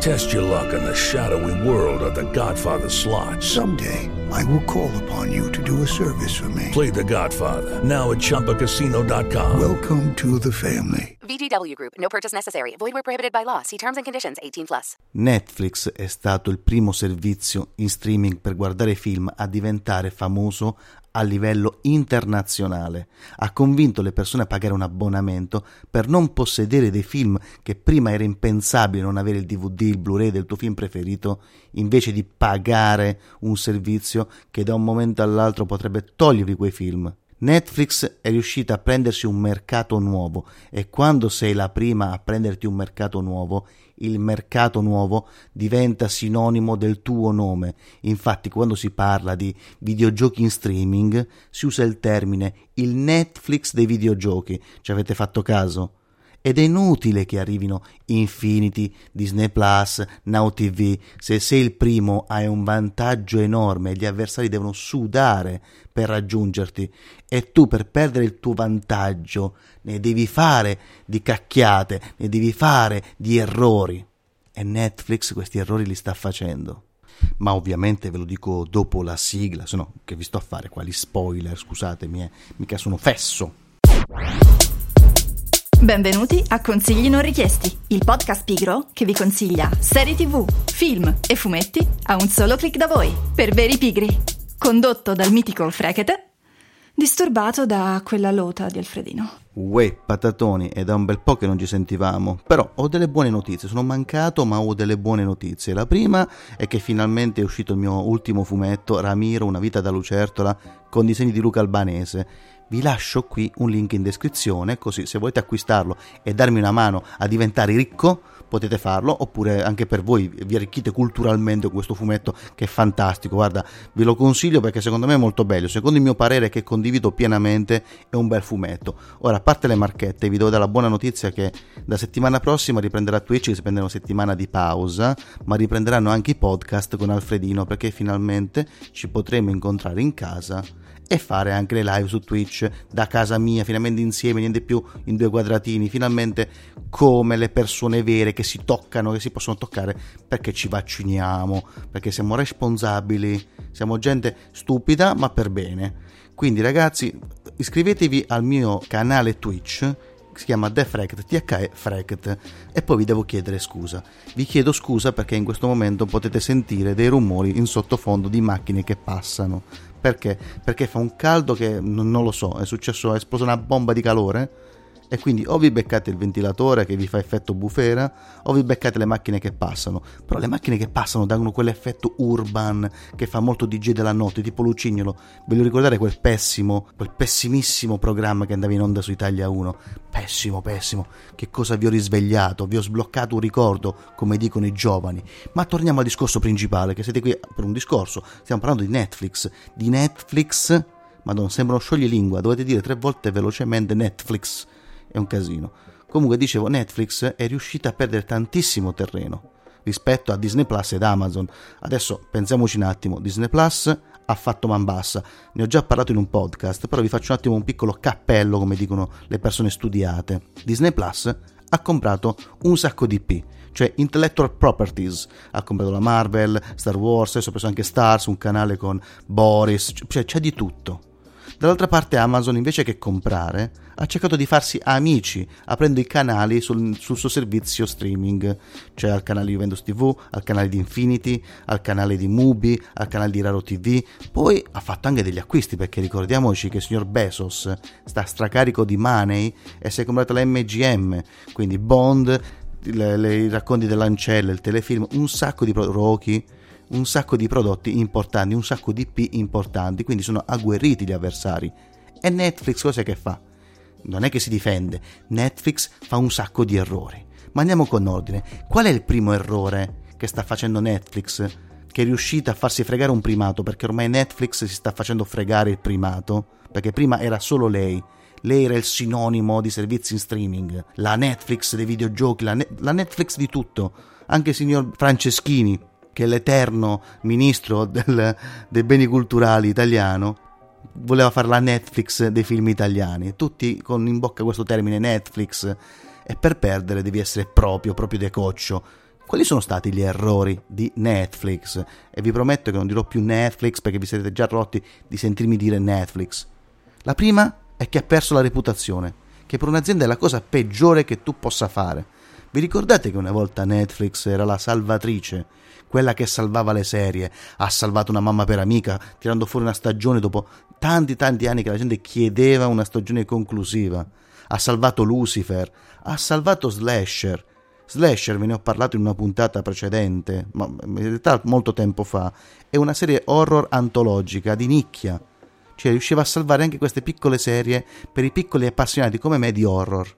Test your luck in the shadowy world of The Godfather slot. Someday, I will call upon you to do a service for me. Play The Godfather now at ChumbaCasino.com. Welcome to the family. VGW Group. No purchase necessary. Void where prohibited by law. See terms and conditions. 18 plus. Netflix è stato il primo servizio in streaming per guardare film a diventare famoso a livello internazionale. Ha convinto le persone a pagare un abbonamento per non possedere dei film che prima era impensabile non avere il DVD, il Blu-ray del tuo film preferito, invece di pagare un servizio che da un momento all'altro potrebbe togliervi quei film. Netflix è riuscita a prendersi un mercato nuovo e quando sei la prima a prenderti un mercato nuovo, il mercato nuovo diventa sinonimo del tuo nome. Infatti quando si parla di videogiochi in streaming si usa il termine il Netflix dei videogiochi. Ci avete fatto caso? Ed è inutile che arrivino Infinity, Disney Plus, Now TV. Se sei il primo hai un vantaggio enorme e gli avversari devono sudare per raggiungerti e tu per perdere il tuo vantaggio ne devi fare di cacchiate, ne devi fare di errori. E Netflix questi errori li sta facendo. Ma ovviamente ve lo dico dopo la sigla, se no che vi sto a fare quali spoiler, scusatemi, eh, mica sono fesso. Benvenuti a Consigli non richiesti, il podcast pigro che vi consiglia serie tv, film e fumetti a un solo clic da voi, per veri pigri. Condotto dal mitico Frekete, disturbato da quella lota di Alfredino. Uè, patatoni, è da un bel po' che non ci sentivamo. Però ho delle buone notizie, sono mancato ma ho delle buone notizie. La prima è che finalmente è uscito il mio ultimo fumetto, Ramiro, una vita da lucertola, con disegni di Luca Albanese vi lascio qui un link in descrizione, così se volete acquistarlo e darmi una mano a diventare ricco, potete farlo, oppure anche per voi vi arricchite culturalmente questo fumetto che è fantastico. Guarda, ve lo consiglio perché secondo me è molto bello. Secondo il mio parere, che condivido pienamente, è un bel fumetto. Ora, a parte le marchette, vi devo dare la buona notizia che da settimana prossima riprenderà Twitch, si prende una settimana di pausa, ma riprenderanno anche i podcast con Alfredino perché finalmente ci potremo incontrare in casa e fare anche le live su Twitch da casa mia, finalmente insieme, niente più in due quadratini, finalmente come le persone vere che si toccano, che si possono toccare perché ci vacciniamo, perché siamo responsabili, siamo gente stupida ma per bene. Quindi ragazzi, iscrivetevi al mio canale Twitch si chiama The Fract, THE Fract, e poi vi devo chiedere scusa. Vi chiedo scusa perché in questo momento potete sentire dei rumori in sottofondo di macchine che passano. Perché? Perché fa un caldo che non, lo so, è successo, è esplosa una bomba di calore e quindi o vi beccate il ventilatore che vi fa effetto bufera o vi beccate le macchine che passano. Però le macchine che passano danno quell'effetto urban che fa molto DJ della notte, tipo Lucignolo. Voglio ricordare quel pessimo, quel pessimissimo programma che andava in onda su Italia 1. Pessimo, pessimo. Che cosa vi ho risvegliato? Vi ho sbloccato un ricordo, come dicono i giovani. Ma torniamo al discorso principale, che siete qui per un discorso. Stiamo parlando di Netflix. Di Netflix... Madonna, sembra uno scioglilingua, dovete dire tre volte velocemente Netflix è un casino. Comunque dicevo, Netflix è riuscita a perdere tantissimo terreno rispetto a Disney Plus ed Amazon. Adesso pensiamoci un attimo, Disney Plus ha fatto man bassa, ne ho già parlato in un podcast, però vi faccio un attimo un piccolo cappello, come dicono le persone studiate. Disney Plus ha comprato un sacco di IP, cioè intellectual properties. Ha comprato la Marvel, Star Wars, adesso ho preso anche Stars, un canale con Boris, cioè c'è di tutto. Dall'altra parte Amazon invece che comprare ha cercato di farsi amici aprendo i canali sul, sul suo servizio streaming, cioè al canale Windows TV, al canale di Infinity, al canale di Mubi, al canale di Raro TV. Poi ha fatto anche degli acquisti perché ricordiamoci che il signor Bezos sta stracarico di money e si è comprato la MGM, quindi Bond, le, le, i racconti dell'Ancella, il telefilm, un sacco di pro- Rocky un sacco di prodotti importanti, un sacco di P importanti, quindi sono agguerriti gli avversari. E Netflix cosa che fa? Non è che si difende, Netflix fa un sacco di errori. Ma andiamo con ordine. Qual è il primo errore che sta facendo Netflix? Che è riuscita a farsi fregare un primato, perché ormai Netflix si sta facendo fregare il primato, perché prima era solo lei lei era il sinonimo di servizi in streaming, la Netflix dei videogiochi, la, ne- la Netflix di tutto. Anche il signor Franceschini, che è l'eterno ministro del, dei beni culturali italiano, voleva fare la Netflix dei film italiani. Tutti con in bocca questo termine Netflix. E per perdere devi essere proprio, proprio decoccio. Quali sono stati gli errori di Netflix? E vi prometto che non dirò più Netflix perché vi siete già rotti di sentirmi dire Netflix. La prima è che ha perso la reputazione, che per un'azienda è la cosa peggiore che tu possa fare. Vi ricordate che una volta Netflix era la salvatrice, quella che salvava le serie, ha salvato una mamma per amica, tirando fuori una stagione dopo tanti tanti anni che la gente chiedeva una stagione conclusiva, ha salvato Lucifer, ha salvato Slasher, Slasher, ve ne ho parlato in una puntata precedente, ma in realtà molto tempo fa, è una serie horror antologica di nicchia. Cioè riusciva a salvare anche queste piccole serie per i piccoli appassionati come me di horror.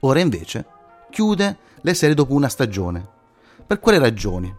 Ora invece chiude le serie dopo una stagione. Per quali ragioni?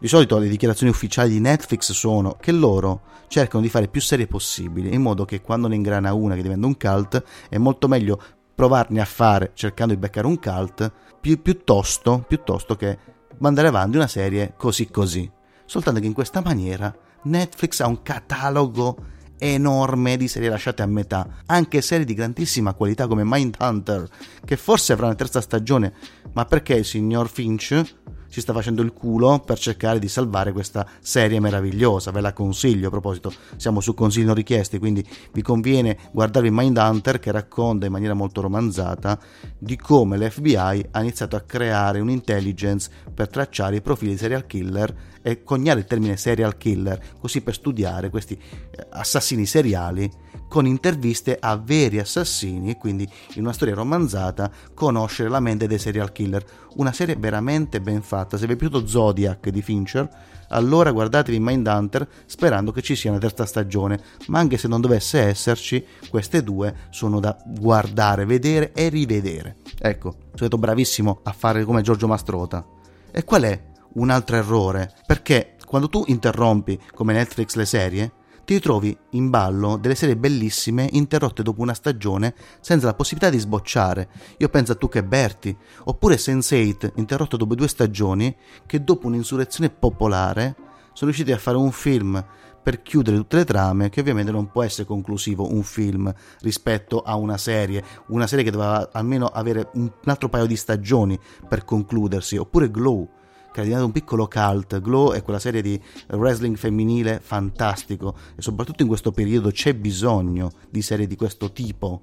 Di solito le dichiarazioni ufficiali di Netflix sono che loro cercano di fare più serie possibili, in modo che quando ne ingrana una che diventa un cult, è molto meglio provarne a fare cercando di beccare un cult pi- piuttosto, piuttosto che mandare avanti una serie così così. Soltanto che in questa maniera Netflix ha un catalogo enorme di serie lasciate a metà, anche serie di grandissima qualità come Mindhunter, che forse avrà una terza stagione, ma perché il signor Finch si sta facendo il culo per cercare di salvare questa serie meravigliosa. Ve la consiglio a proposito, siamo su consigli non richiesti, quindi vi conviene guardarvi Mindhunter che racconta in maniera molto romanzata di come l'FBI ha iniziato a creare un'intelligence per tracciare i profili di serial killer e coniare il termine serial killer così per studiare questi eh, assassini seriali con interviste a veri assassini e quindi in una storia romanzata conoscere la mente dei serial killer. Una serie veramente ben fatta. Se vi è piaciuto Zodiac di Fincher, allora guardatevi Mindhunter sperando che ci sia una terza stagione, ma anche se non dovesse esserci, queste due sono da guardare, vedere e rivedere. Ecco, sono stato bravissimo a fare come Giorgio Mastrota. E qual è un altro errore? Perché quando tu interrompi come Netflix le serie, ti ritrovi in ballo delle serie bellissime interrotte dopo una stagione senza la possibilità di sbocciare. Io penso a Tu che Berti, oppure Sense8 interrotto dopo due stagioni che dopo un'insurrezione popolare sono riusciti a fare un film per chiudere tutte le trame, che ovviamente non può essere conclusivo un film rispetto a una serie, una serie che doveva almeno avere un altro paio di stagioni per concludersi, oppure Glow che è diventato un piccolo cult. Glow è quella serie di wrestling femminile fantastico e soprattutto in questo periodo c'è bisogno di serie di questo tipo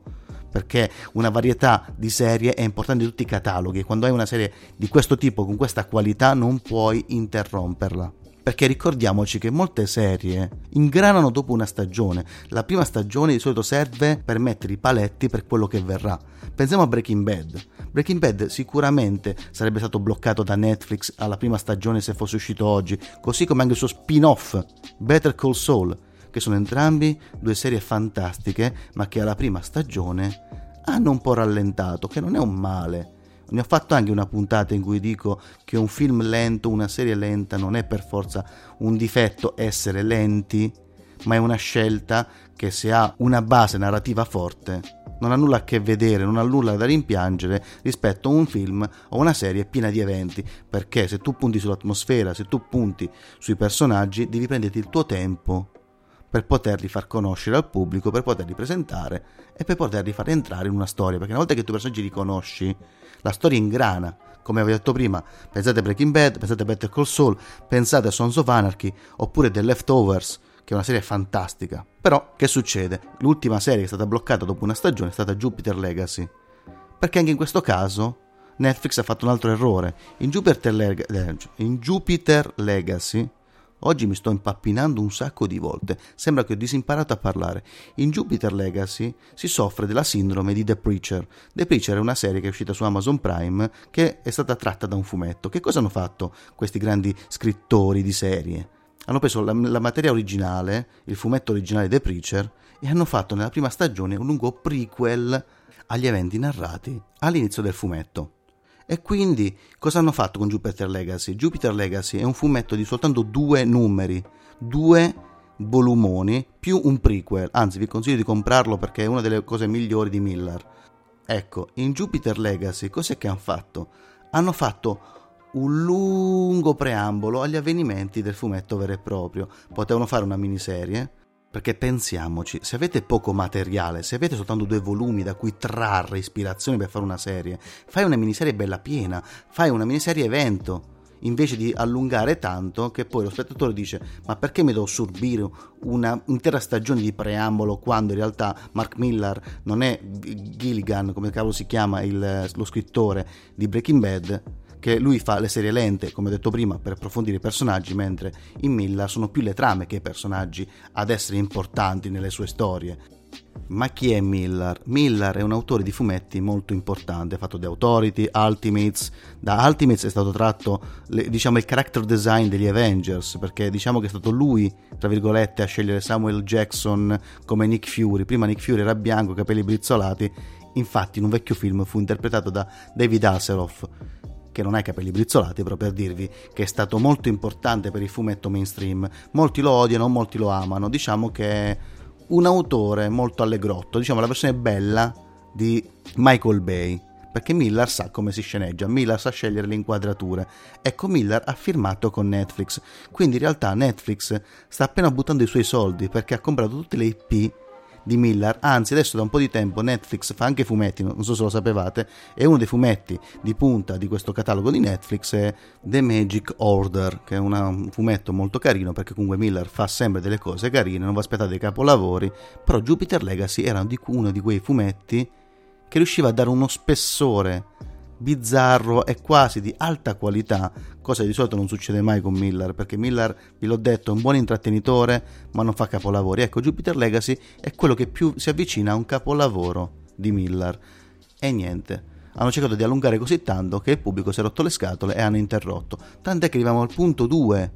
perché una varietà di serie è importante in tutti i cataloghi. Quando hai una serie di questo tipo con questa qualità non puoi interromperla perché ricordiamoci che molte serie ingranano dopo una stagione. La prima stagione di solito serve per mettere i paletti per quello che verrà. Pensiamo a Breaking Bad. Breaking Bad sicuramente sarebbe stato bloccato da Netflix alla prima stagione se fosse uscito oggi, così come anche il suo spin-off, Better Call Saul, che sono entrambi due serie fantastiche, ma che alla prima stagione hanno un po' rallentato, che non è un male ne ho fatto anche una puntata in cui dico che un film lento, una serie lenta non è per forza un difetto essere lenti, ma è una scelta che se ha una base narrativa forte non ha nulla a che vedere, non ha nulla da rimpiangere rispetto a un film o una serie piena di eventi, perché se tu punti sull'atmosfera, se tu punti sui personaggi, devi prenderti il tuo tempo per poterli far conoscere al pubblico, per poterli presentare e per poterli far entrare in una storia, perché una volta che tu i personaggi li conosci, la storia ingrana. Come avevo detto prima, pensate a Breaking Bad, pensate a Better Call Saul, pensate a Sons of Anarchy, oppure The Leftovers, che è una serie fantastica. Però, che succede? L'ultima serie che è stata bloccata dopo una stagione è stata Jupiter Legacy. Perché anche in questo caso Netflix ha fatto un altro errore. In Jupiter, Leg- eh, in Jupiter Legacy Oggi mi sto impappinando un sacco di volte, sembra che ho disimparato a parlare. In Jupiter Legacy si soffre della sindrome di The Preacher. The Preacher è una serie che è uscita su Amazon Prime che è stata tratta da un fumetto. Che cosa hanno fatto questi grandi scrittori di serie? Hanno preso la, la materia originale, il fumetto originale The Preacher, e hanno fatto nella prima stagione un lungo prequel agli eventi narrati all'inizio del fumetto. E quindi cosa hanno fatto con Jupiter Legacy? Jupiter Legacy è un fumetto di soltanto due numeri, due volumoni più un prequel, anzi vi consiglio di comprarlo perché è una delle cose migliori di Miller. Ecco, in Jupiter Legacy cos'è che hanno fatto? Hanno fatto un lungo preambolo agli avvenimenti del fumetto vero e proprio. Potevano fare una miniserie, perché pensiamoci, se avete poco materiale, se avete soltanto due volumi da cui trarre ispirazione per fare una serie, fai una miniserie bella piena, fai una miniserie evento invece di allungare tanto che poi lo spettatore dice ma perché mi devo sorbire un'intera stagione di preambolo quando in realtà Mark Miller non è Gilligan come cavolo si chiama il, lo scrittore di Breaking Bad che lui fa le serie lente, come detto prima, per approfondire i personaggi, mentre in Miller sono più le trame che i personaggi ad essere importanti nelle sue storie. Ma chi è Miller? Miller è un autore di fumetti molto importante, fatto The Authority, Ultimates. Da Ultimates è stato tratto diciamo, il character design degli Avengers, perché diciamo che è stato lui, tra virgolette, a scegliere Samuel Jackson come Nick Fury. Prima Nick Fury era bianco, capelli brizzolati, infatti in un vecchio film fu interpretato da David Hasselhoff che non ha i capelli brizzolati, però per dirvi che è stato molto importante per il fumetto mainstream. Molti lo odiano, molti lo amano. Diciamo che è un autore molto allegrotto, diciamo la versione bella di Michael Bay. Perché Miller sa come si sceneggia, Miller sa scegliere le inquadrature. Ecco, Miller ha firmato con Netflix. Quindi in realtà Netflix sta appena buttando i suoi soldi perché ha comprato tutte le IP di Miller, anzi adesso da un po' di tempo Netflix fa anche fumetti, non so se lo sapevate, e uno dei fumetti di punta di questo catalogo di Netflix è The Magic Order, che è una, un fumetto molto carino perché comunque Miller fa sempre delle cose carine, non va aspettare dei capolavori, però Jupiter Legacy era uno di quei fumetti che riusciva a dare uno spessore bizzarro e quasi di alta qualità, cosa di solito non succede mai con Miller, perché Miller, vi l'ho detto, è un buon intrattenitore, ma non fa capolavori. Ecco, Jupiter Legacy è quello che più si avvicina a un capolavoro di Miller. E niente. Hanno cercato di allungare così tanto che il pubblico si è rotto le scatole e hanno interrotto. Tant'è che arriviamo al punto 2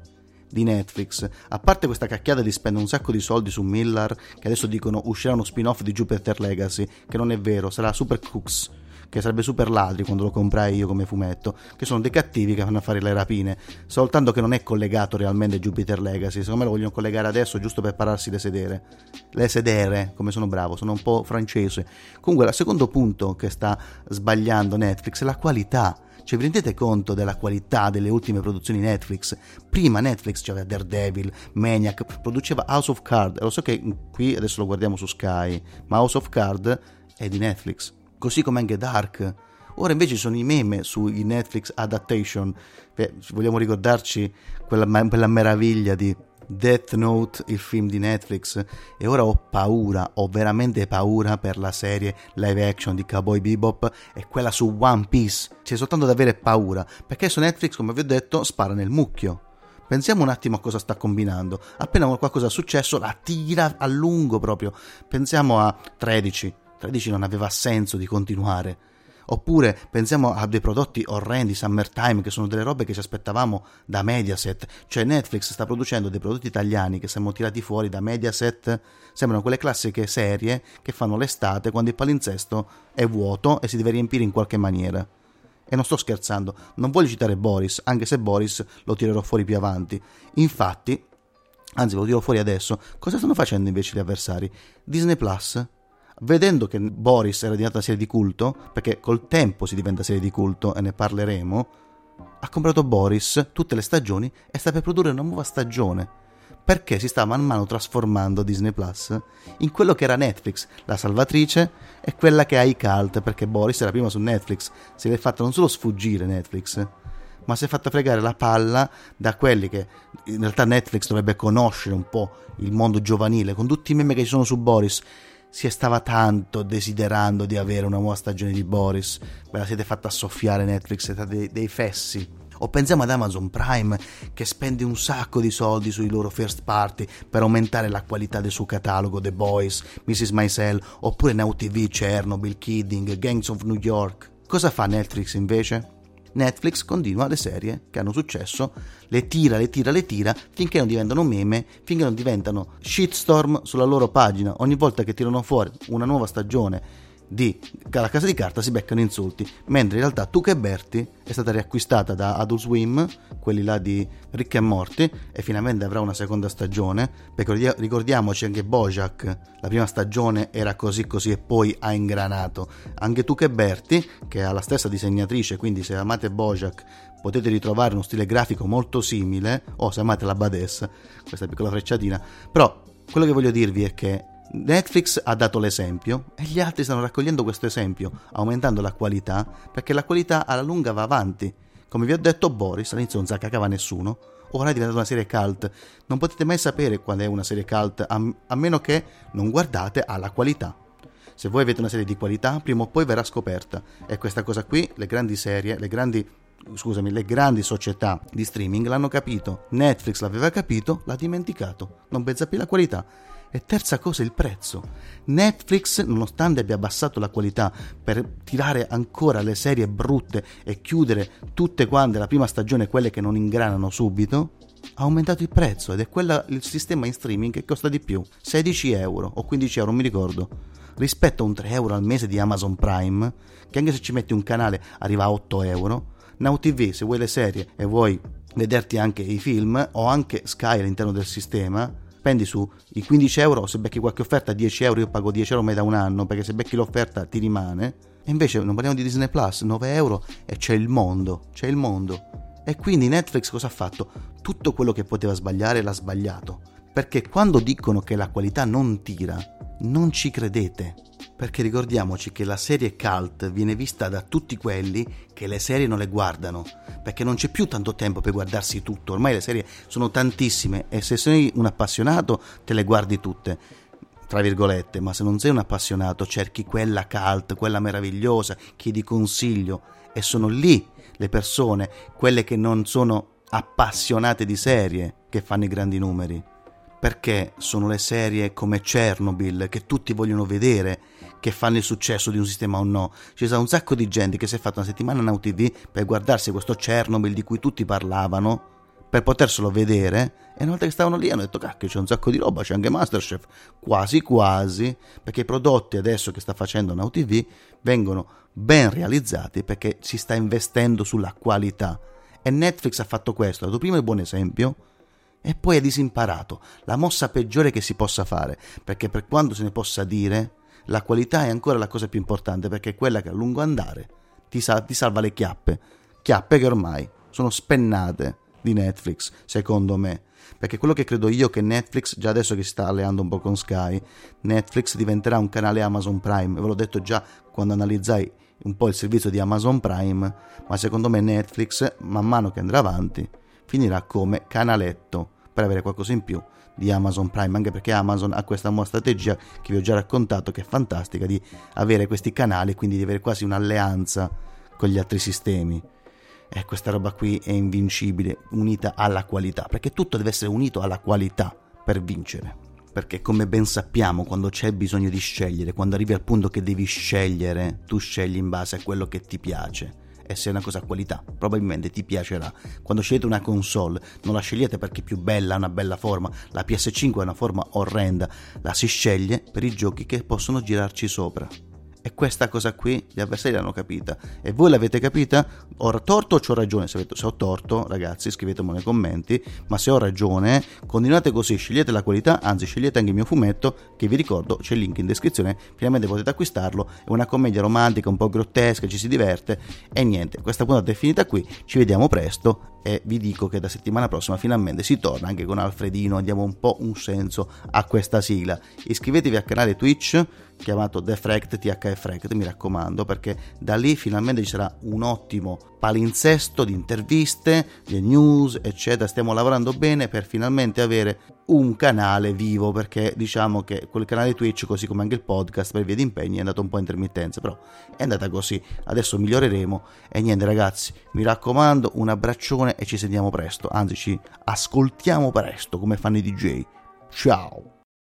di Netflix. A parte questa cacchiata di spendere un sacco di soldi su Miller, che adesso dicono uscirà uno spin-off di Jupiter Legacy, che non è vero, sarà Super Cooks che sarebbe Super Ladri quando lo comprai io come fumetto, che sono dei cattivi che vanno a fare le rapine, soltanto che non è collegato realmente a Jupiter Legacy, secondo me lo vogliono collegare adesso giusto per pararsi le sedere. Le sedere, come sono bravo, sono un po' francese. Comunque, il secondo punto che sta sbagliando Netflix è la qualità. Cioè, vi rendete conto della qualità delle ultime produzioni Netflix? Prima Netflix c'aveva Daredevil, Maniac, produceva House of Cards. Lo so che qui adesso lo guardiamo su Sky, ma House of Cards è di Netflix così come anche Dark. Ora invece sono i meme sui Netflix Adaptation. Beh, vogliamo ricordarci quella, quella meraviglia di Death Note, il film di Netflix, e ora ho paura, ho veramente paura per la serie live action di Cowboy Bebop e quella su One Piece. C'è soltanto da avere paura, perché su Netflix, come vi ho detto, spara nel mucchio. Pensiamo un attimo a cosa sta combinando. Appena qualcosa è successo, la tira a lungo proprio. Pensiamo a 13, 13 non aveva senso di continuare. Oppure pensiamo a dei prodotti orrendi, Summertime, che sono delle robe che ci aspettavamo da Mediaset. Cioè Netflix sta producendo dei prodotti italiani che siamo tirati fuori da Mediaset. Sembrano quelle classiche serie che fanno l'estate quando il palinsesto è vuoto e si deve riempire in qualche maniera. E non sto scherzando, non voglio citare Boris, anche se Boris lo tirerò fuori più avanti. Infatti, anzi lo tiro fuori adesso, cosa stanno facendo invece gli avversari? Disney Plus vedendo che Boris era diventata serie di culto, perché col tempo si diventa serie di culto e ne parleremo, ha comprato Boris tutte le stagioni e sta per produrre una nuova stagione. Perché si sta man mano trasformando Disney Plus in quello che era Netflix, la salvatrice e quella che ha i cult, perché Boris era prima su Netflix, si è fatta non solo sfuggire Netflix, ma si è fatta fregare la palla da quelli che in realtà Netflix dovrebbe conoscere un po' il mondo giovanile, con tutti i meme che ci sono su Boris si stava tanto desiderando di avere una nuova stagione di Boris. Ve la siete fatta soffiare Netflix, siete dei, dei fessi. O pensiamo ad Amazon Prime che spende un sacco di soldi sui loro first party per aumentare la qualità del suo catalogo, The Boys, Mrs. Maisel, oppure Now TV, Chernobyl, Kidding, Gangs of New York. Cosa fa Netflix invece? Netflix continua le serie che hanno successo, le tira, le tira, le tira, finché non diventano meme, finché non diventano shitstorm sulla loro pagina. Ogni volta che tirano fuori una nuova stagione di la casa di carta si beccano insulti, mentre in realtà Tu che Berti è stata riacquistata da Adult Swim, quelli là di Rick e Morty, e finalmente avrà una seconda stagione, perché ricordiamoci anche Bojack, la prima stagione era così così e poi ha ingranato. Anche Tu che Berti, che ha la stessa disegnatrice, quindi se amate Bojack potete ritrovare uno stile grafico molto simile, o se amate la Badessa, questa piccola frecciatina, però quello che voglio dirvi è che Netflix ha dato l'esempio e gli altri stanno raccogliendo questo esempio, aumentando la qualità, perché la qualità alla lunga va avanti. Come vi ho detto, Boris all'inizio non sa cagava nessuno, ora è diventata una serie cult. Non potete mai sapere qual è una serie cult, a, a meno che non guardate alla qualità. Se voi avete una serie di qualità, prima o poi verrà scoperta. E questa cosa qui, le grandi serie, le grandi scusami, le grandi società di streaming l'hanno capito. Netflix l'aveva capito, l'ha dimenticato. Non pensa più alla qualità. E terza cosa, il prezzo. Netflix, nonostante abbia abbassato la qualità per tirare ancora le serie brutte e chiudere tutte quante la prima stagione, quelle che non ingranano subito, ha aumentato il prezzo ed è quella, il sistema in streaming che costa di più, 16 euro o 15 euro, mi ricordo, rispetto a un 3 euro al mese di Amazon Prime, che anche se ci metti un canale arriva a 8 euro. Now TV, se vuoi le serie e vuoi vederti anche i film o anche Sky all'interno del sistema, spendi su i 15 euro, se becchi qualche offerta 10 euro, io pago 10 euro me da un anno, perché se becchi l'offerta ti rimane. E invece non parliamo di Disney Plus, 9 euro e c'è il mondo, c'è il mondo. E quindi Netflix cosa ha fatto? Tutto quello che poteva sbagliare l'ha sbagliato. Perché quando dicono che la qualità non tira, non ci credete perché ricordiamoci che la serie cult viene vista da tutti quelli che le serie non le guardano, perché non c'è più tanto tempo per guardarsi tutto, ormai le serie sono tantissime e se sei un appassionato te le guardi tutte, tra virgolette, ma se non sei un appassionato cerchi quella cult, quella meravigliosa, chiedi consiglio e sono lì le persone, quelle che non sono appassionate di serie, che fanno i grandi numeri. Perché sono le serie come Chernobyl che tutti vogliono vedere che fanno il successo di un sistema o no. Ci sarà un sacco di gente che si è fatta una settimana Now TV per guardarsi questo Chernobyl di cui tutti parlavano, per poterselo vedere, e una volta che stavano lì hanno detto cacchio c'è un sacco di roba, c'è anche Masterchef, quasi quasi, perché i prodotti adesso che sta facendo Now TV vengono ben realizzati perché si sta investendo sulla qualità. E Netflix ha fatto questo, ha dato prima il buon esempio, e poi ha disimparato la mossa peggiore che si possa fare, perché per quanto se ne possa dire, la qualità è ancora la cosa più importante, perché è quella che a lungo andare ti, sal- ti salva le chiappe, chiappe che ormai sono spennate di Netflix, secondo me. Perché quello che credo io che Netflix, già adesso che si sta alleando un po' con Sky, Netflix diventerà un canale Amazon Prime. Ve l'ho detto già quando analizzai un po' il servizio di Amazon Prime, ma secondo me Netflix, man mano che andrà avanti, finirà come canaletto per avere qualcosa in più di Amazon Prime, anche perché Amazon ha questa nuova strategia che vi ho già raccontato, che è fantastica, di avere questi canali, quindi di avere quasi un'alleanza con gli altri sistemi. E questa roba qui è invincibile, unita alla qualità, perché tutto deve essere unito alla qualità per vincere. Perché come ben sappiamo, quando c'è bisogno di scegliere, quando arrivi al punto che devi scegliere, tu scegli in base a quello che ti piace e se è una cosa a qualità, probabilmente ti piacerà. Quando scegliete una console, non la scegliete perché è più bella, ha una bella forma, la PS5 ha una forma orrenda, la si sceglie per i giochi che possono girarci sopra. E questa cosa qui gli avversari l'hanno capita. E voi l'avete capita? Ho torto o ho ragione? Se, ho torto, ragazzi, scrivetemelo nei commenti. Ma se ho ragione, continuate così, scegliete la qualità, anzi scegliete anche il mio fumetto, che vi ricordo c'è il link in descrizione. Finalmente potete acquistarlo. È una commedia romantica, un po' grottesca, ci si diverte. E niente, questa puntata è finita qui. Ci vediamo presto. E vi dico che da settimana prossima finalmente si torna anche con Alfredino. Diamo un po' un senso a questa sigla. Iscrivetevi al canale Twitch chiamato The Fract TH Fract, mi raccomando, perché da lì finalmente ci sarà un ottimo palinsesto di interviste, di news, eccetera. Stiamo lavorando bene per finalmente avere un canale vivo, perché diciamo che quel canale Twitch, così come anche il podcast, per via di impegni, è andato un po' a intermittenza, però è andata così. Adesso miglioreremo e niente ragazzi, mi raccomando, un abbraccione e ci sentiamo presto, anzi ci ascoltiamo presto come fanno i DJ. Ciao!